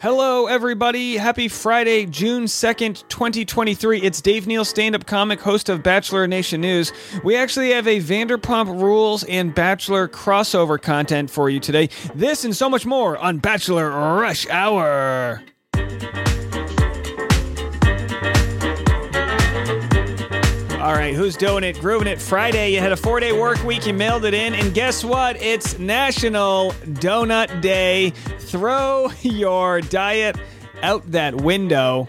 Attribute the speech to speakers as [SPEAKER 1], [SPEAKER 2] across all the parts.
[SPEAKER 1] Hello, everybody. Happy Friday, June 2nd, 2023. It's Dave Neal, stand up comic, host of Bachelor Nation News. We actually have a Vanderpump Rules and Bachelor crossover content for you today. This and so much more on Bachelor Rush Hour. All right, who's doing it? Grooving it Friday. You had a four day work week, you mailed it in, and guess what? It's National Donut Day. Throw your diet out that window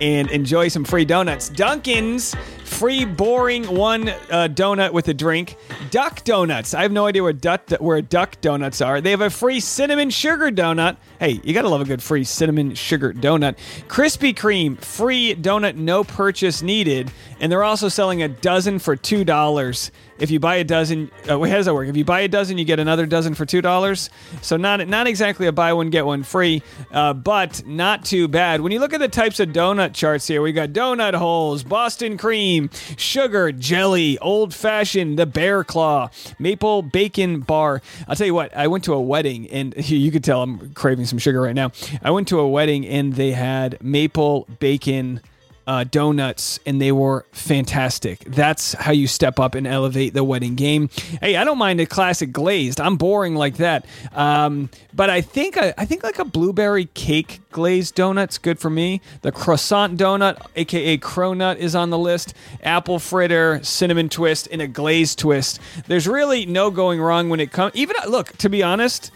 [SPEAKER 1] and enjoy some free donuts. Dunkin's free boring one uh, donut with a drink. Duck donuts. I have no idea where duck where duck donuts are. They have a free cinnamon sugar donut. Hey, you gotta love a good free cinnamon sugar donut. Krispy Kreme free donut, no purchase needed, and they're also selling a dozen for two dollars. If you buy a dozen, uh, how does that work? If you buy a dozen, you get another dozen for two dollars. So not not exactly a buy one get one free, uh, but not too bad. When you look at the types of donut charts here, we got donut holes, Boston cream, sugar, jelly, old fashioned, the bear claw, maple bacon bar. I'll tell you what, I went to a wedding and you could tell I'm craving some sugar right now. I went to a wedding and they had maple bacon uh, donuts, and they were fantastic. That's how you step up and elevate the wedding game. Hey, I don't mind a classic glazed. I'm boring like that. Um, but I think I, I think like a blueberry cake glazed donut's good for me. The croissant donut, aka cronut, is on the list. Apple fritter, cinnamon twist, and a glazed twist. There's really no going wrong when it comes. Even look, to be honest,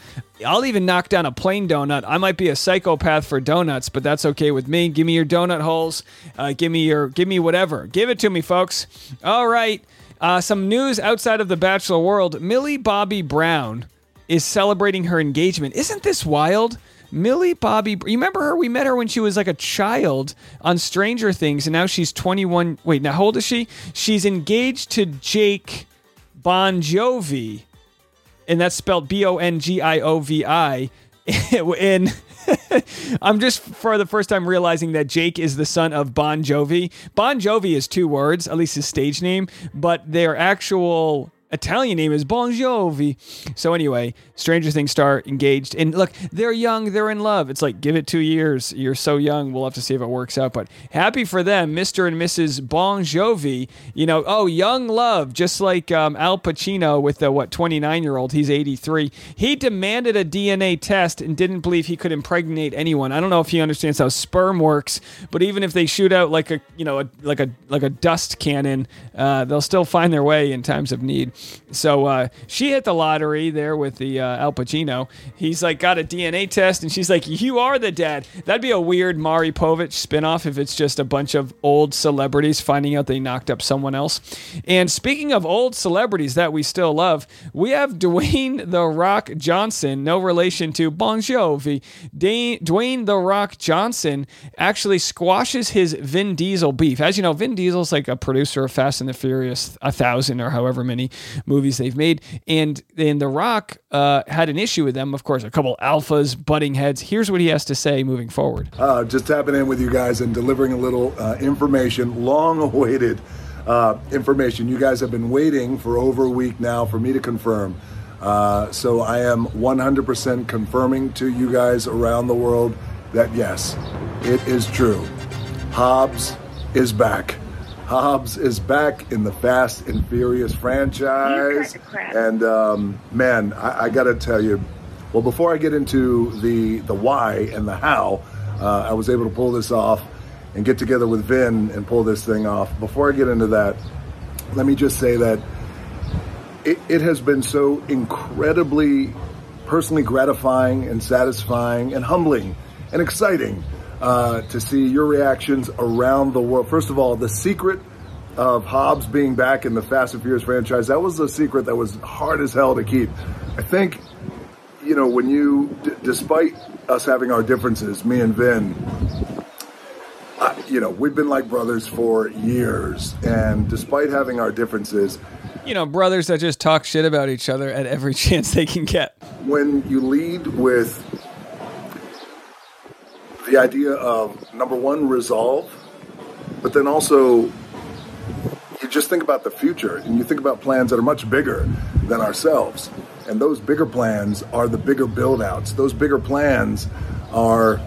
[SPEAKER 1] I'll even knock down a plain donut. I might be a psychopath for donuts, but that's okay with me. Give me your donut holes. Uh, give me your, give me whatever. Give it to me, folks. All right. Uh, some news outside of the Bachelor world. Millie Bobby Brown is celebrating her engagement. Isn't this wild? Millie Bobby, you remember her? We met her when she was like a child on Stranger Things, and now she's 21. Wait, now how old is she? She's engaged to Jake Bongiovi and that's spelled B O N G I O V I. And I'm just for the first time realizing that Jake is the son of Bon Jovi. Bon Jovi is two words, at least his stage name, but their actual Italian name is Bongiovi. So anyway, Stranger Things star engaged, and look, they're young, they're in love. It's like give it two years. You're so young. We'll have to see if it works out. But happy for them, Mr. and Mrs. Bongiovi. You know, oh, young love, just like um, Al Pacino with the what 29 year old. He's 83. He demanded a DNA test and didn't believe he could impregnate anyone. I don't know if he understands how sperm works, but even if they shoot out like a you know a, like a like a dust cannon, uh, they'll still find their way in times of need. So uh, she hit the lottery there with the uh, Al Pacino. He's like got a DNA test, and she's like, "You are the dad." That'd be a weird Maury Povich spinoff if it's just a bunch of old celebrities finding out they knocked up someone else. And speaking of old celebrities that we still love, we have Dwayne the Rock Johnson, no relation to Bon Jovi. Dwayne the Rock Johnson actually squashes his Vin Diesel beef. As you know, Vin Diesel's like a producer of Fast and the Furious, a thousand or however many movies they've made. And and The Rock uh, had an issue with them. Of course, a couple alphas butting heads. Here's what he has to say moving forward.
[SPEAKER 2] Uh, just tapping in with you guys and delivering a little uh, information, long awaited uh, information. You guys have been waiting for over a week now for me to confirm. Uh, so I am 100% confirming to you guys around the world that yes, it is true. Hobbs is back. Hobbs is back in the Fast and Furious franchise. And um, man, I, I got to tell you, well, before I get into the the why and the how, uh, I was able to pull this off and get together with Vin and pull this thing off. Before I get into that, let me just say that it, it has been so incredibly personally gratifying and satisfying and humbling and exciting uh, to see your reactions around the world. First of all, the secret of Hobbs being back in the Fast and Furious franchise, that was a secret that was hard as hell to keep. I think, you know, when you, d- despite us having our differences, me and Vin, uh, you know, we've been like brothers for years. And despite having our differences,
[SPEAKER 1] you know, brothers that just talk shit about each other at every chance they can get.
[SPEAKER 2] When you lead with the idea of number one, resolve, but then also you just think about the future and you think about plans that are much bigger than ourselves. And those bigger plans are the bigger build outs. Those bigger plans are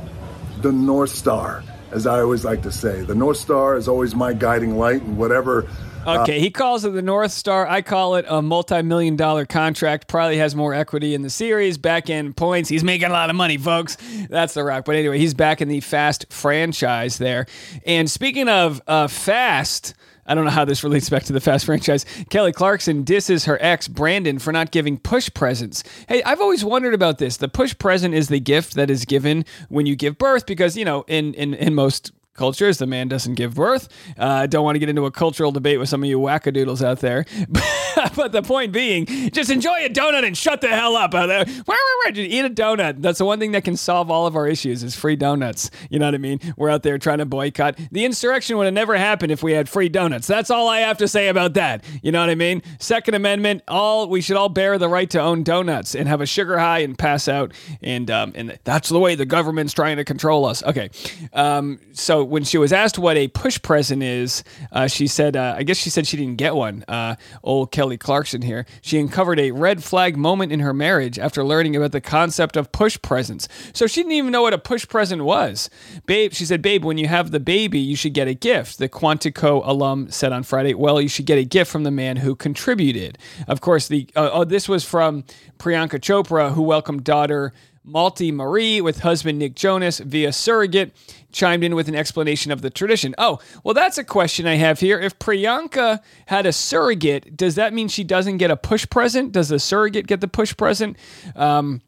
[SPEAKER 2] the North Star, as I always like to say. The North Star is always my guiding light, and whatever
[SPEAKER 1] Okay, he calls it the North Star. I call it a multi-million dollar contract. Probably has more equity in the series, back end points. He's making a lot of money, folks. That's the rock. But anyway, he's back in the Fast franchise there. And speaking of uh, Fast. I don't know how this relates back to the Fast franchise. Kelly Clarkson disses her ex, Brandon, for not giving push presents. Hey, I've always wondered about this. The push present is the gift that is given when you give birth because, you know, in, in, in most cultures. The man doesn't give birth. I uh, don't want to get into a cultural debate with some of you wackadoodles out there. but the point being, just enjoy a donut and shut the hell up out there. Just eat a donut. That's the one thing that can solve all of our issues is free donuts. You know what I mean? We're out there trying to boycott. The insurrection would have never happened if we had free donuts. That's all I have to say about that. You know what I mean? Second Amendment, all we should all bear the right to own donuts and have a sugar high and pass out. And um, and that's the way the government's trying to control us. Okay. Um, so when she was asked what a push present is, uh, she said, uh, I guess she said she didn't get one. Uh, old Kelly Clarkson here. She uncovered a red flag moment in her marriage after learning about the concept of push presents. So she didn't even know what a push present was. Babe, she said, Babe, when you have the baby, you should get a gift. The Quantico alum said on Friday, Well, you should get a gift from the man who contributed. Of course, the uh, oh, this was from Priyanka Chopra, who welcomed daughter Malti Marie with husband Nick Jonas via surrogate chimed in with an explanation of the tradition. Oh, well, that's a question I have here. If Priyanka had a surrogate, does that mean she doesn't get a push present? Does the surrogate get the push present? Um,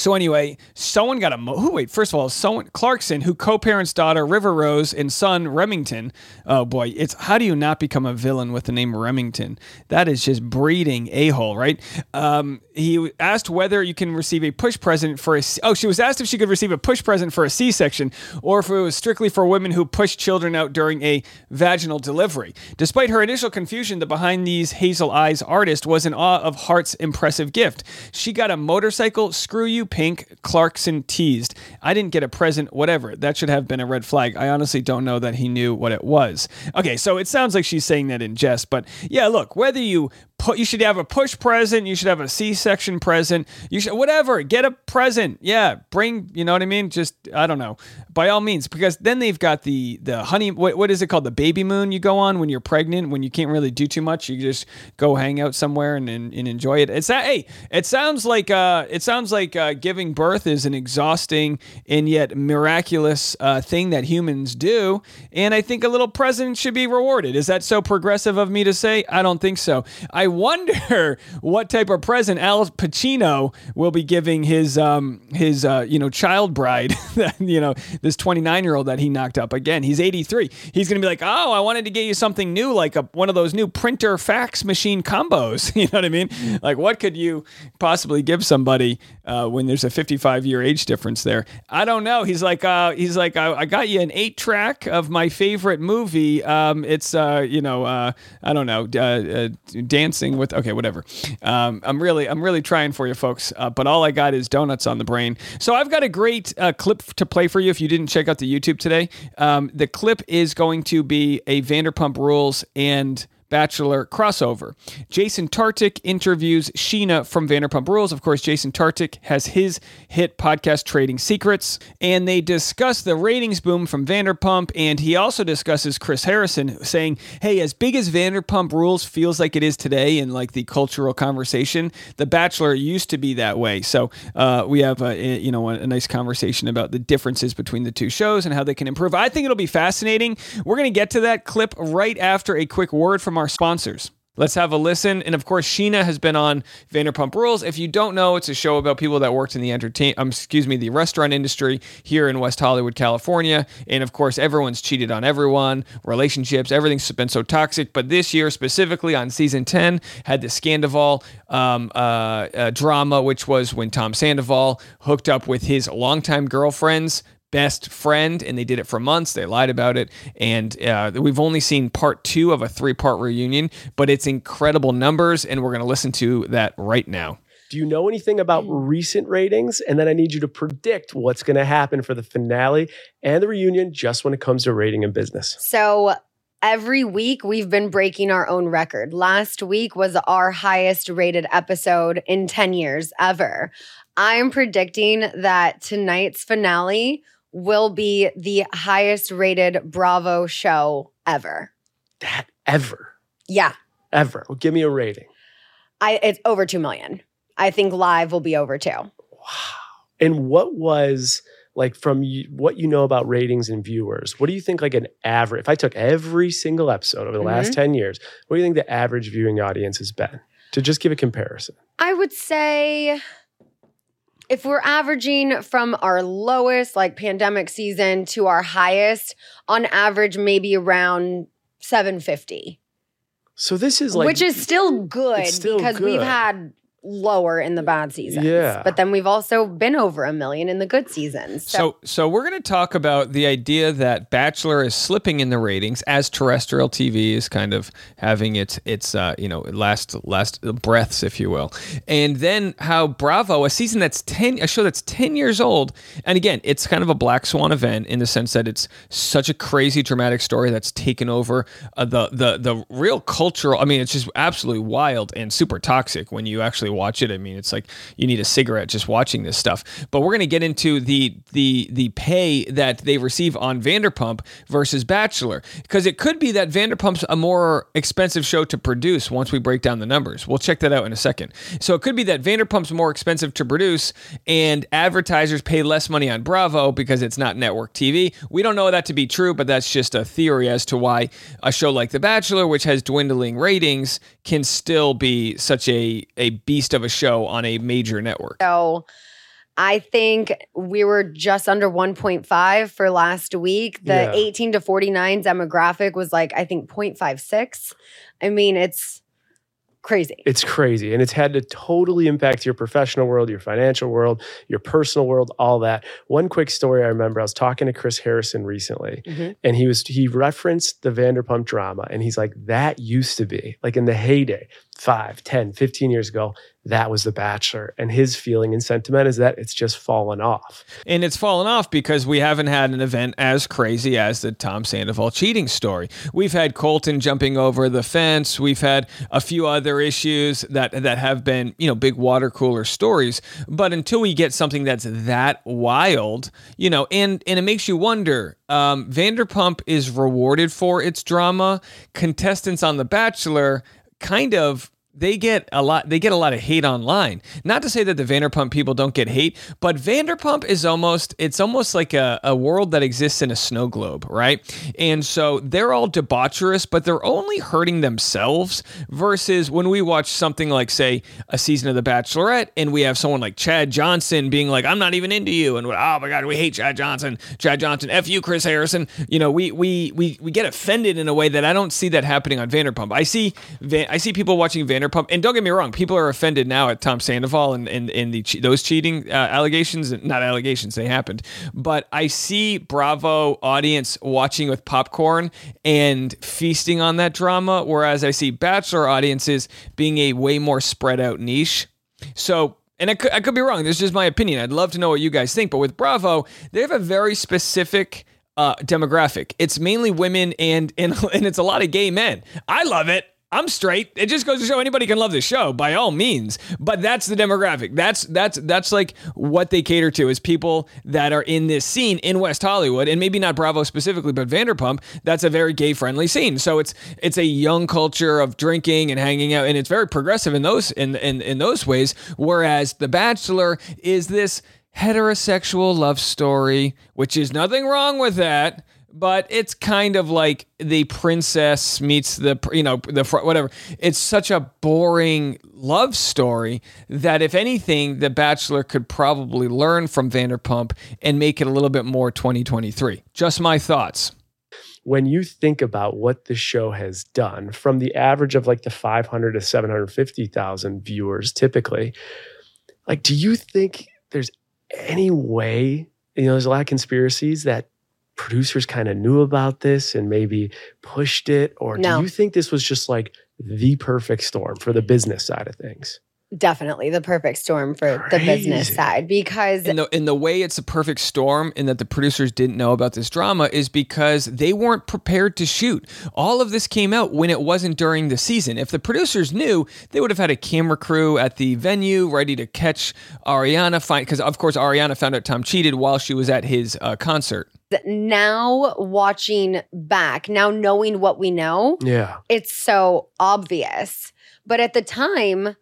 [SPEAKER 1] so anyway, someone got a mo- who wait. First of all, someone Clarkson, who co-parents daughter River Rose and son Remington. Oh boy, it's how do you not become a villain with the name Remington? That is just breeding a hole, right? Um, he asked whether you can receive a push present for a. Oh, she was asked if she could receive a push present for a C-section, or if it was strictly for women who push children out during a vaginal delivery. Despite her initial confusion, the behind these hazel eyes artist was in awe of Hart's impressive gift. She got a motorcycle. Screw you pink Clarkson teased. I didn't get a present, whatever. That should have been a red flag. I honestly don't know that he knew what it was. Okay, so it sounds like she's saying that in jest, but yeah, look, whether you you should have a push present you should have a c-section present you should whatever get a present. Yeah bring you know what i mean? Just i don't know. By all means because then they've got the the honey what, what is it called? The baby moon you go on when you're pregnant when you can't really do too much you just go hang out somewhere and, and, and enjoy it. It's that hey it sounds like uh it sounds like uh, giving birth is an exhausting and yet miraculous uh, thing that humans do and i think a little present should be rewarded. Is that so progressive of me to say? I don't think so. I wonder what type of present Al Pacino will be giving his um his uh, you know child bride, you know this 29 year old that he knocked up again. He's 83. He's gonna be like, oh, I wanted to get you something new, like a one of those new printer fax machine combos. you know what I mean? Like, what could you possibly give somebody uh, when there's a 55 year age difference there? I don't know. He's like, uh, he's like, I, I got you an eight track of my favorite movie. Um, it's uh, you know, uh, I don't know, uh, dance dancing with okay whatever. Um, i'm really i'm really trying for you folks uh, but all i got is donuts on the brain. So i've got a great uh, clip to play for you if you didn't check out the youtube today. Um, the clip is going to be a vanderpump rules and Bachelor crossover. Jason Tartick interviews Scheana from Vanderpump Rules. Of course, Jason Tartick has his hit podcast Trading Secrets, and they discuss the ratings boom from Vanderpump. And he also discusses Chris Harrison, saying, "Hey, as big as Vanderpump Rules feels like it is today in like the cultural conversation, The Bachelor used to be that way." So uh, we have a, you know a nice conversation about the differences between the two shows and how they can improve. I think it'll be fascinating. We're going to get to that clip right after a quick word from our sponsors. Let's have a listen. And of course, Scheana has been on Vanderpump Rules. If you don't know, it's a show about people that worked in the entertain, um, excuse me, the restaurant industry here in West Hollywood, California. And of course, everyone's cheated on everyone, relationships, everything's been so toxic. But this year, specifically on season 10, had the Scandoval um, uh, uh, drama, which was when Tom Sandoval hooked up with his longtime girlfriend's best friend, and they did it for months. They lied about it, and uh, we've only seen part two of a three part reunion, but it's incredible numbers, and we're going to listen to that right now.
[SPEAKER 3] Do you know anything about recent ratings? And then I need you to predict what's going to happen for the finale and the reunion just when it comes to rating and business.
[SPEAKER 4] So, every week we've been breaking our own record. Last week was our highest rated episode in 10 years ever. I'm predicting that tonight's finale will be the highest rated Bravo show ever.
[SPEAKER 3] That ever,
[SPEAKER 4] Yeah.
[SPEAKER 3] ever. Well, give me a rating.
[SPEAKER 4] I it's over 2 million. I think live will be over 2.
[SPEAKER 3] Wow. And what was like from you, what you know about ratings and viewers? What do you think like an average? If I took every single episode over the last
[SPEAKER 4] Mm-hmm.
[SPEAKER 3] 10 years, what do you think the average viewing audience has been? To just give a comparison.
[SPEAKER 4] I would say if we're averaging from our lowest like pandemic season to our highest, on average maybe around 750.
[SPEAKER 3] So this is like
[SPEAKER 4] which is still good
[SPEAKER 3] still
[SPEAKER 4] because we've had lower in the bad seasons.
[SPEAKER 3] Yeah.
[SPEAKER 4] But then we've also been over a million in the good seasons. So,
[SPEAKER 1] So, so we're going to talk about the idea that Bachelor is slipping in the ratings as terrestrial TV is kind of having its its uh, you know last last breaths, if you will, and then how Bravo, a season that's ten, a show that's ten years old, and again, it's kind of a black swan event in the sense that it's such a crazy dramatic story that's taken over uh, the the the real cultural. I mean, it's just absolutely wild and super toxic when you actually watch it. I mean, it's like you need a cigarette just watching this stuff. But we're going to get into the the the pay that they receive on Vanderpump versus Bachelor because it could be that Vanderpump's a more expensive show to produce once we break down the numbers. We'll check that out in a second. So it could be that Vanderpump's more expensive to produce and advertisers pay less money on Bravo because it's not network TV. We don't know that to be true, but that's just a theory as to why a show like The Bachelor, which has dwindling ratings, can still be such a a beast of a show on a major network.
[SPEAKER 4] so I think we were just under 1.5 for last week. The
[SPEAKER 3] Yeah.
[SPEAKER 4] 18 to 49 demographic was like, I think 0.56. I mean, it's crazy.
[SPEAKER 3] It's crazy. And it's had to totally impact your professional world, your financial world, your personal world, all that. One quick story I remember I was talking to Chris Harrison recently,
[SPEAKER 4] Mhm.
[SPEAKER 3] and he was he referenced the Vanderpump drama. And he's like, that used to be like in the heyday, 5, 10, 15 years ago, that was The Bachelor. And his feeling and sentiment is that it's just fallen off.
[SPEAKER 1] And it's fallen off because we haven't had an event as crazy as the Tom Sandoval cheating story. We've had Colton jumping over the fence. We've had a few other issues that that have been, you know, big water cooler stories. But until we get something that's that wild, you know, and and it makes you wonder. Um, Vanderpump is rewarded for its drama. Contestants on The Bachelor kind of they get a lot they get a lot of hate online. Not to say that the vanderpump people don't get hate but vanderpump is almost it's almost like a, a world that exists in a snow globe right? And so they're all debaucherous but they're only hurting themselves versus when we watch something like say a season of the bachelorette and we have someone like chad johnson being like i'm not even into you and oh my god we hate chad johnson chad johnson f you chris harrison. You know we we we, we get offended in a way that i don't see that happening on vanderpump. I see i see people watching vanderpump and don't get me wrong people are offended now at tom sandoval and and, and the those cheating uh, allegations not allegations they happened but i see bravo audience watching with popcorn and feasting on that drama whereas i see bachelor audiences being a way more spread out niche so, and I could, I could be wrong. This is just my opinion. I'd love to know what you guys think. But with Bravo, they have a very specific uh, demographic. It's mainly women and, and and it's a lot of gay men. I love it. I'm straight. It just goes to show anybody can love this show by all means. But that's the demographic. That's that's that's like what they cater to is people that are in this scene in West Hollywood, and maybe not Bravo specifically, but Vanderpump. That's a very gay friendly scene. So it's it's a young culture of drinking and hanging out, and it's very progressive in those in in, in those ways. Whereas The Bachelor is this heterosexual love story, which is nothing wrong with that but it's kind of like the princess meets the you know the whatever. It's such a boring love story that if anything the bachelor could probably learn from vanderpump and make it a little bit more 2023 just my thoughts.
[SPEAKER 3] When you think about what the show has done from the average of like the 500 to 750,000 viewers typically, like, do you think there's any way, you know, there's a lot of conspiracies that producers kind of knew about this and maybe pushed it? Or
[SPEAKER 4] No.
[SPEAKER 3] do you think this was just like the perfect storm for the business side of things?
[SPEAKER 4] Definitely the perfect storm for the business side because
[SPEAKER 1] in the, and the way it's a perfect storm and that the producers didn't know about this drama is because they weren't prepared to shoot. All of this came out when it wasn't during the season. If the producers knew, they would have had a camera crew at the venue ready to catch Ariana. Find because of course Ariana found out Tom cheated while she was at his uh, concert.
[SPEAKER 4] now watching back, now knowing what we know,
[SPEAKER 3] Yeah.
[SPEAKER 4] it's so obvious. But at the time,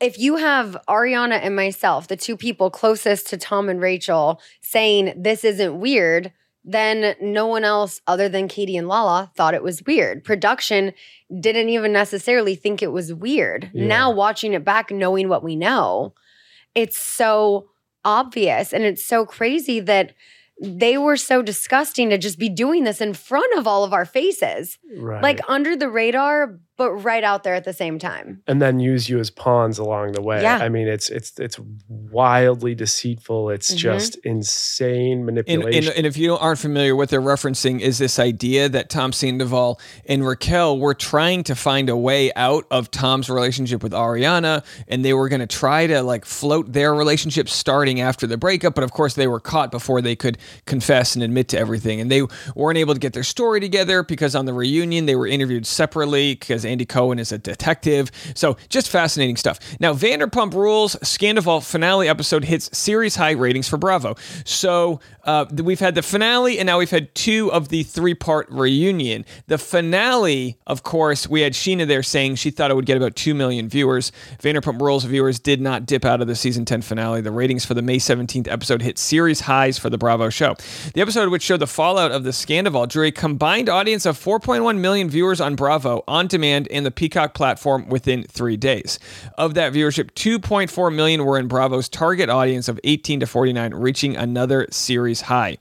[SPEAKER 4] if you have Ariana and myself, the two people closest to Tom and Rachel, saying this isn't weird, then no one else other than Katie and Lala thought it was weird. Production didn't even necessarily think it was weird.
[SPEAKER 3] Yeah.
[SPEAKER 4] Now, watching it back, knowing what we know, it's so obvious and it's so crazy that they were so disgusting to just be doing this in front of all of our faces
[SPEAKER 3] Right.
[SPEAKER 4] like under the radar, but right out there at the same time.
[SPEAKER 3] and then use you as pawns along the way.
[SPEAKER 4] Yeah.
[SPEAKER 3] I mean, it's it's it's wildly deceitful. It's
[SPEAKER 4] Mhm.
[SPEAKER 3] just insane
[SPEAKER 1] And,
[SPEAKER 3] manipulation.
[SPEAKER 1] and, and if you aren't familiar, what they're referencing is this idea that Tom Sandoval and Raquel were trying to find a way out of Tom's relationship with Ariana, and they were going to try to like float their relationship starting after the breakup. But of course, they were caught before they could confess and admit to everything, and they weren't able to get their story together because on the reunion they were interviewed separately because Andy Cohen is a detective. So just fascinating stuff. Now, Vanderpump Rules Scandoval finale episode hits series high ratings for Bravo. So uh, we've had the finale, and now we've had two of the three part reunion. The finale, of course, we had Scheana there saying she thought it would get about 2 million viewers. Vanderpump Rules viewers did not dip out of the season 10 finale. The ratings for the May 17th episode hit series highs for the Bravo show. The episode, which showed the fallout of the Scandoval, drew a combined audience of 4.1 million viewers on Bravo on demand and the Peacock platform within three days. Of that viewership, 2.4 million were in Bravo's target audience of 18 to 49, reaching another series high.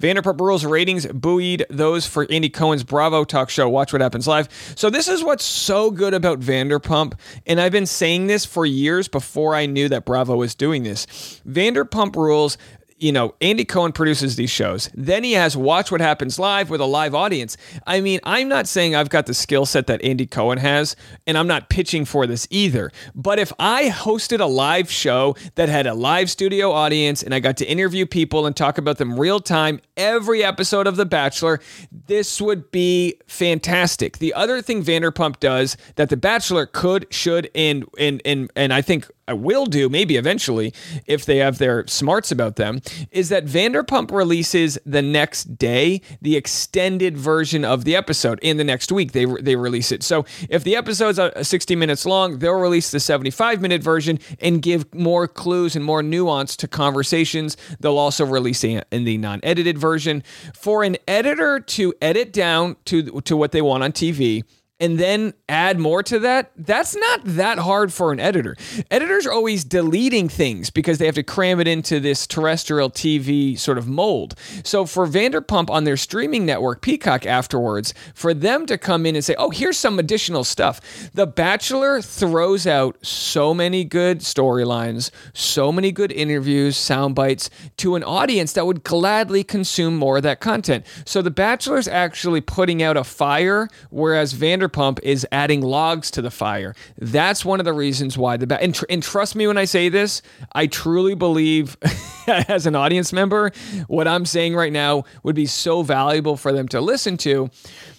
[SPEAKER 1] Vanderpump Rules ratings buoyed those for Andy Cohen's Bravo talk show, Watch What Happens Live. So, this is what's so good about Vanderpump. And I've been saying this for years before I knew that Bravo was doing this. Vanderpump Rules you know, Andy Cohen produces these shows. Then he has Watch What Happens Live with a live audience. I mean, I'm not saying I've got the skill set that Andy Cohen has, and I'm not pitching for this either. But if I hosted a live show that had a live studio audience and I got to interview people and talk about them real time every episode of The Bachelor, this would be fantastic. The other thing Vanderpump does that The Bachelor could, should, and and and and I think will do maybe eventually if they have their smarts about them is that Vanderpump releases the next day the extended version of the episode in the next week. They they release it. So if the episode's uh, 60 minutes long they'll release the 75 minute version and give more clues and more nuance to conversations. They'll also release it in the non-edited version. For an editor to edit down to to what they want on TV and then add more to that, that's not that hard for an editor. Editors are always deleting things because they have to cram it into this terrestrial TV sort of mold. So for Vanderpump on their streaming network, Peacock, afterwards, for them to come in and say, oh, here's some additional stuff. The Bachelor throws out so many good storylines, so many good interviews, sound bites to an audience that would gladly consume more of that content. So The Bachelor's actually putting out a fire, whereas Vanderpump is adding logs to the fire. That's one of the reasons why the and, tr- and trust me when I say this, I truly believe as an audience member, what I'm saying right now would be so valuable for them to listen to.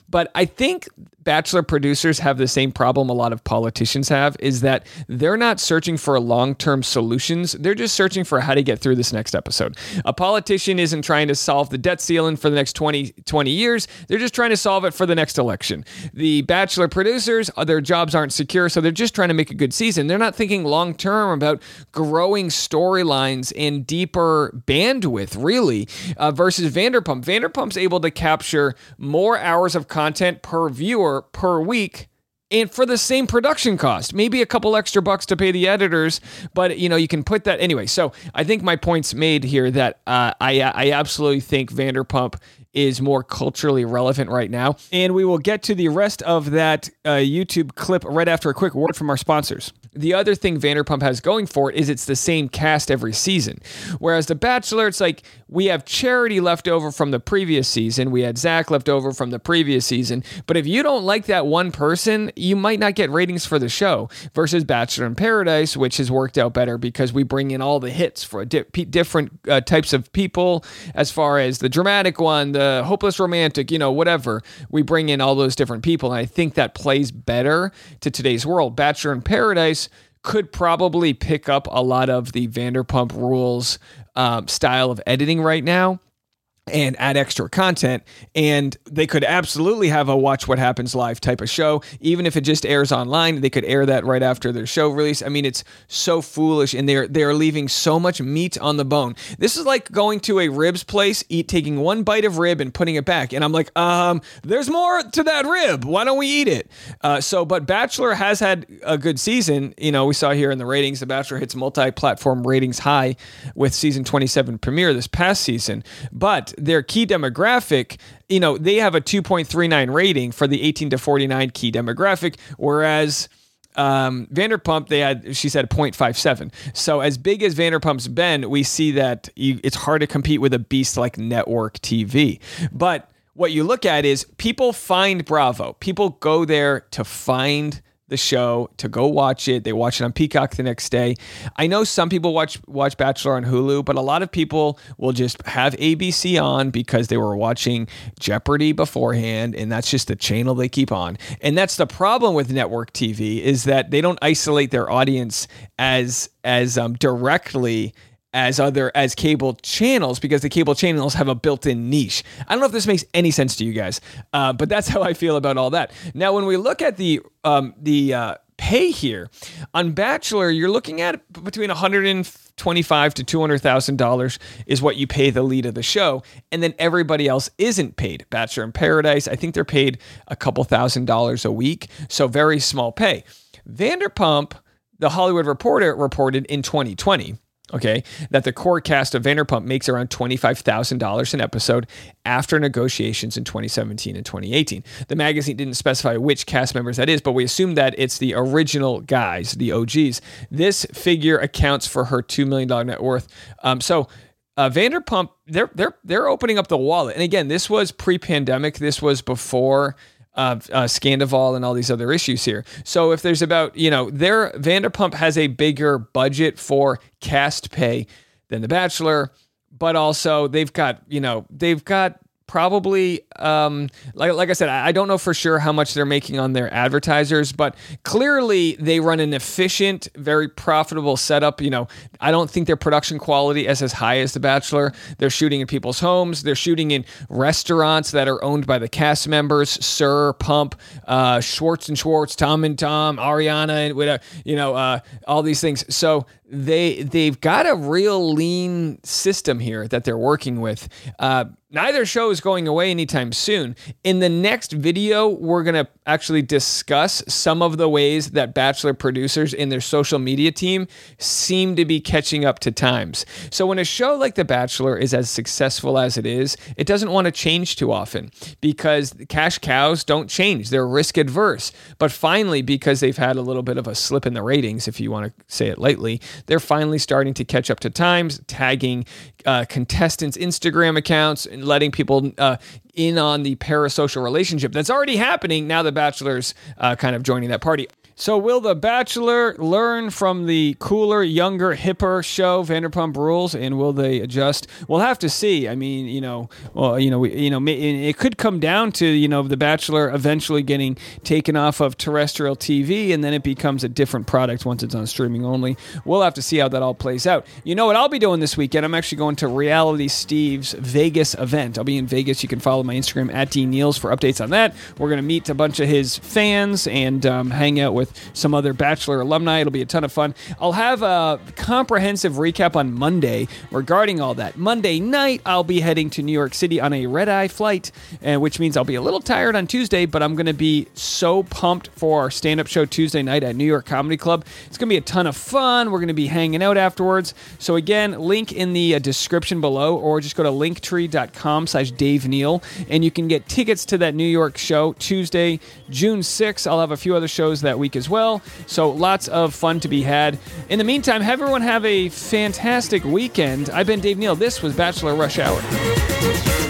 [SPEAKER 1] But I think Bachelor producers have the same problem a lot of politicians have is that they're not searching for long term solutions. They're just searching for how to get through this next episode. A politician isn't trying to solve the debt ceiling for the next 20, 20 years, they're just trying to solve it for the next election. The Bachelor producers, uh, their jobs aren't secure, so they're just trying to make a good season. They're not thinking long term about growing storylines and deeper bandwidth, really, uh, versus Vanderpump. Vanderpump's able to capture more hours of content per viewer per week and for the same production cost. Maybe a couple extra bucks to pay the editors but you know you can put that anyway. So i think my point's made here that uh, I, I absolutely think vanderpump is more culturally relevant right now. And we will get to the rest of that uh, YouTube clip right after a quick word from our sponsors. The other thing Vanderpump has going for it is it's the same cast every season. Whereas The Bachelor, it's like we have Charity left over from the previous season, we had Zach left over from the previous season. But if you don't like that one person, you might not get ratings for the show. Versus Bachelor in Paradise, which has worked out better because we bring in all the hits for di- different uh, types of people, as far as the dramatic one, the hopeless romantic, you know, whatever. We bring in all those different people. And I think that plays better to today's world. Bachelor in Paradise could probably pick up a lot of the Vanderpump Rules um, style of editing right now and add extra content. And they could absolutely have a watch what happens live type of show. Even if it just airs online, they could air that right after their show release. I mean, it's so foolish and they're they're leaving so much meat on the bone. This is like going to a ribs place, eat taking one bite of rib and putting it back. And I'm like, um, there's more to that rib. Why don't we eat it? Uh, so, but Bachelor has had a good season. You know, we saw here in the ratings, The Bachelor hits multi-platform ratings high with season 27 premiere this past season. But their key demographic, you know, they have a 2.39 rating for the 18 to 49 key demographic, whereas um, Vanderpump, they had, she said 0.57. So as big as Vanderpump's been, we see that you, it's hard to compete with a beast like network TV. But what you look at is people find Bravo. People go there to find the show to go watch it. They watch it on Peacock the next day. I know some people watch watch Bachelor on Hulu, but a lot of people will just have ABC on because they were watching Jeopardy beforehand, and that's just the channel they keep on. And that's the problem with network TV is that they don't isolate their audience as as um, directly as other as cable channels because the cable channels have a built-in niche. I don't know if this makes any sense to you guys, uh, but that's how I feel about all that. Now, when we look at the um, the uh, pay here on Bachelor, you're looking at between 125 to 200 thousand dollars is what you pay the lead of the show, and then everybody else isn't paid. Bachelor in Paradise, I think they're paid a couple thousand dollars a week, so very small pay. Vanderpump, the Hollywood Reporter reported in 2020 okay, that the core cast of Vanderpump makes around $25,000 an episode after negotiations in 2017 and 2018. The magazine didn't specify which cast members that is, but we assume that it's the original guys, the OGs. This figure accounts for her $2 million net worth. Um, so, uh, Vanderpump, they're they're they're opening up the wallet, and again, this was pre-pandemic. This was before uh, uh, Scandoval and all these other issues here. So if there's about, you know, their Vanderpump has a bigger budget for cast pay than The Bachelor, but also they've got, you know, they've got probably um, like like I said, I don't know for sure how much they're making on their advertisers, but clearly they run an efficient, very profitable setup. You know, I don't think their production quality is as high as The Bachelor. They're shooting in people's homes. They're shooting in restaurants that are owned by the cast members: SUR Pump, uh, Schwartz and Schwartz, Tom and Tom, Ariana, and whatever. You know, uh, all these things. So they they've got a real lean system here that they're working with. Uh, neither show is going away anytime soon. In the next video, we're gonna actually discuss some of the ways that Bachelor producers in their social media team seem to be catching up to times. So when a show like The Bachelor is as successful as it is, it doesn't want to change too often because cash cows don't change. They're risk adverse. But finally, because they've had a little bit of a slip in the ratings, if you want to say it lightly, they're finally starting to catch up to times, tagging uh, contestants' Instagram accounts and letting people uh, in on the parasocial relationship that's already happening now the Bachelor's uh, kind of joining that party. So, will The Bachelor learn from the cooler, younger, hipper show Vanderpump Rules, and will they adjust? We'll have to see. I mean, you know, well, you know, we, you know, it could come down to you know The Bachelor eventually getting taken off of terrestrial TV, and then it becomes a different product once it's on streaming only. We'll have to see how that all plays out. You know what I'll be doing this weekend? I'm actually going to Reality Steve's Vegas event. I'll be in Vegas. You can follow my Instagram at D Niels for updates on that. We're to meet a bunch of his fans and um, hang out with with some other Bachelor alumni. It'll be a ton of fun. I'll have a comprehensive recap on Monday regarding all that. Monday night, I'll be heading to New York City on a red eye flight, uh, which means I'll be a little tired on Tuesday, but I'm going to be so pumped for our stand up show Tuesday night at New York Comedy Club. It's going to be a ton of fun. We're going to be hanging out afterwards. So, again, link in the uh, description below, or just go to linktree.com slash Dave Neal, and you can get tickets to that New York show Tuesday, June 6th. I'll have a few other shows that week as well. So, lots of fun to be had. In the meantime, have everyone have a fantastic weekend. I've been Dave Neal. This was Bachelor Rush Hour.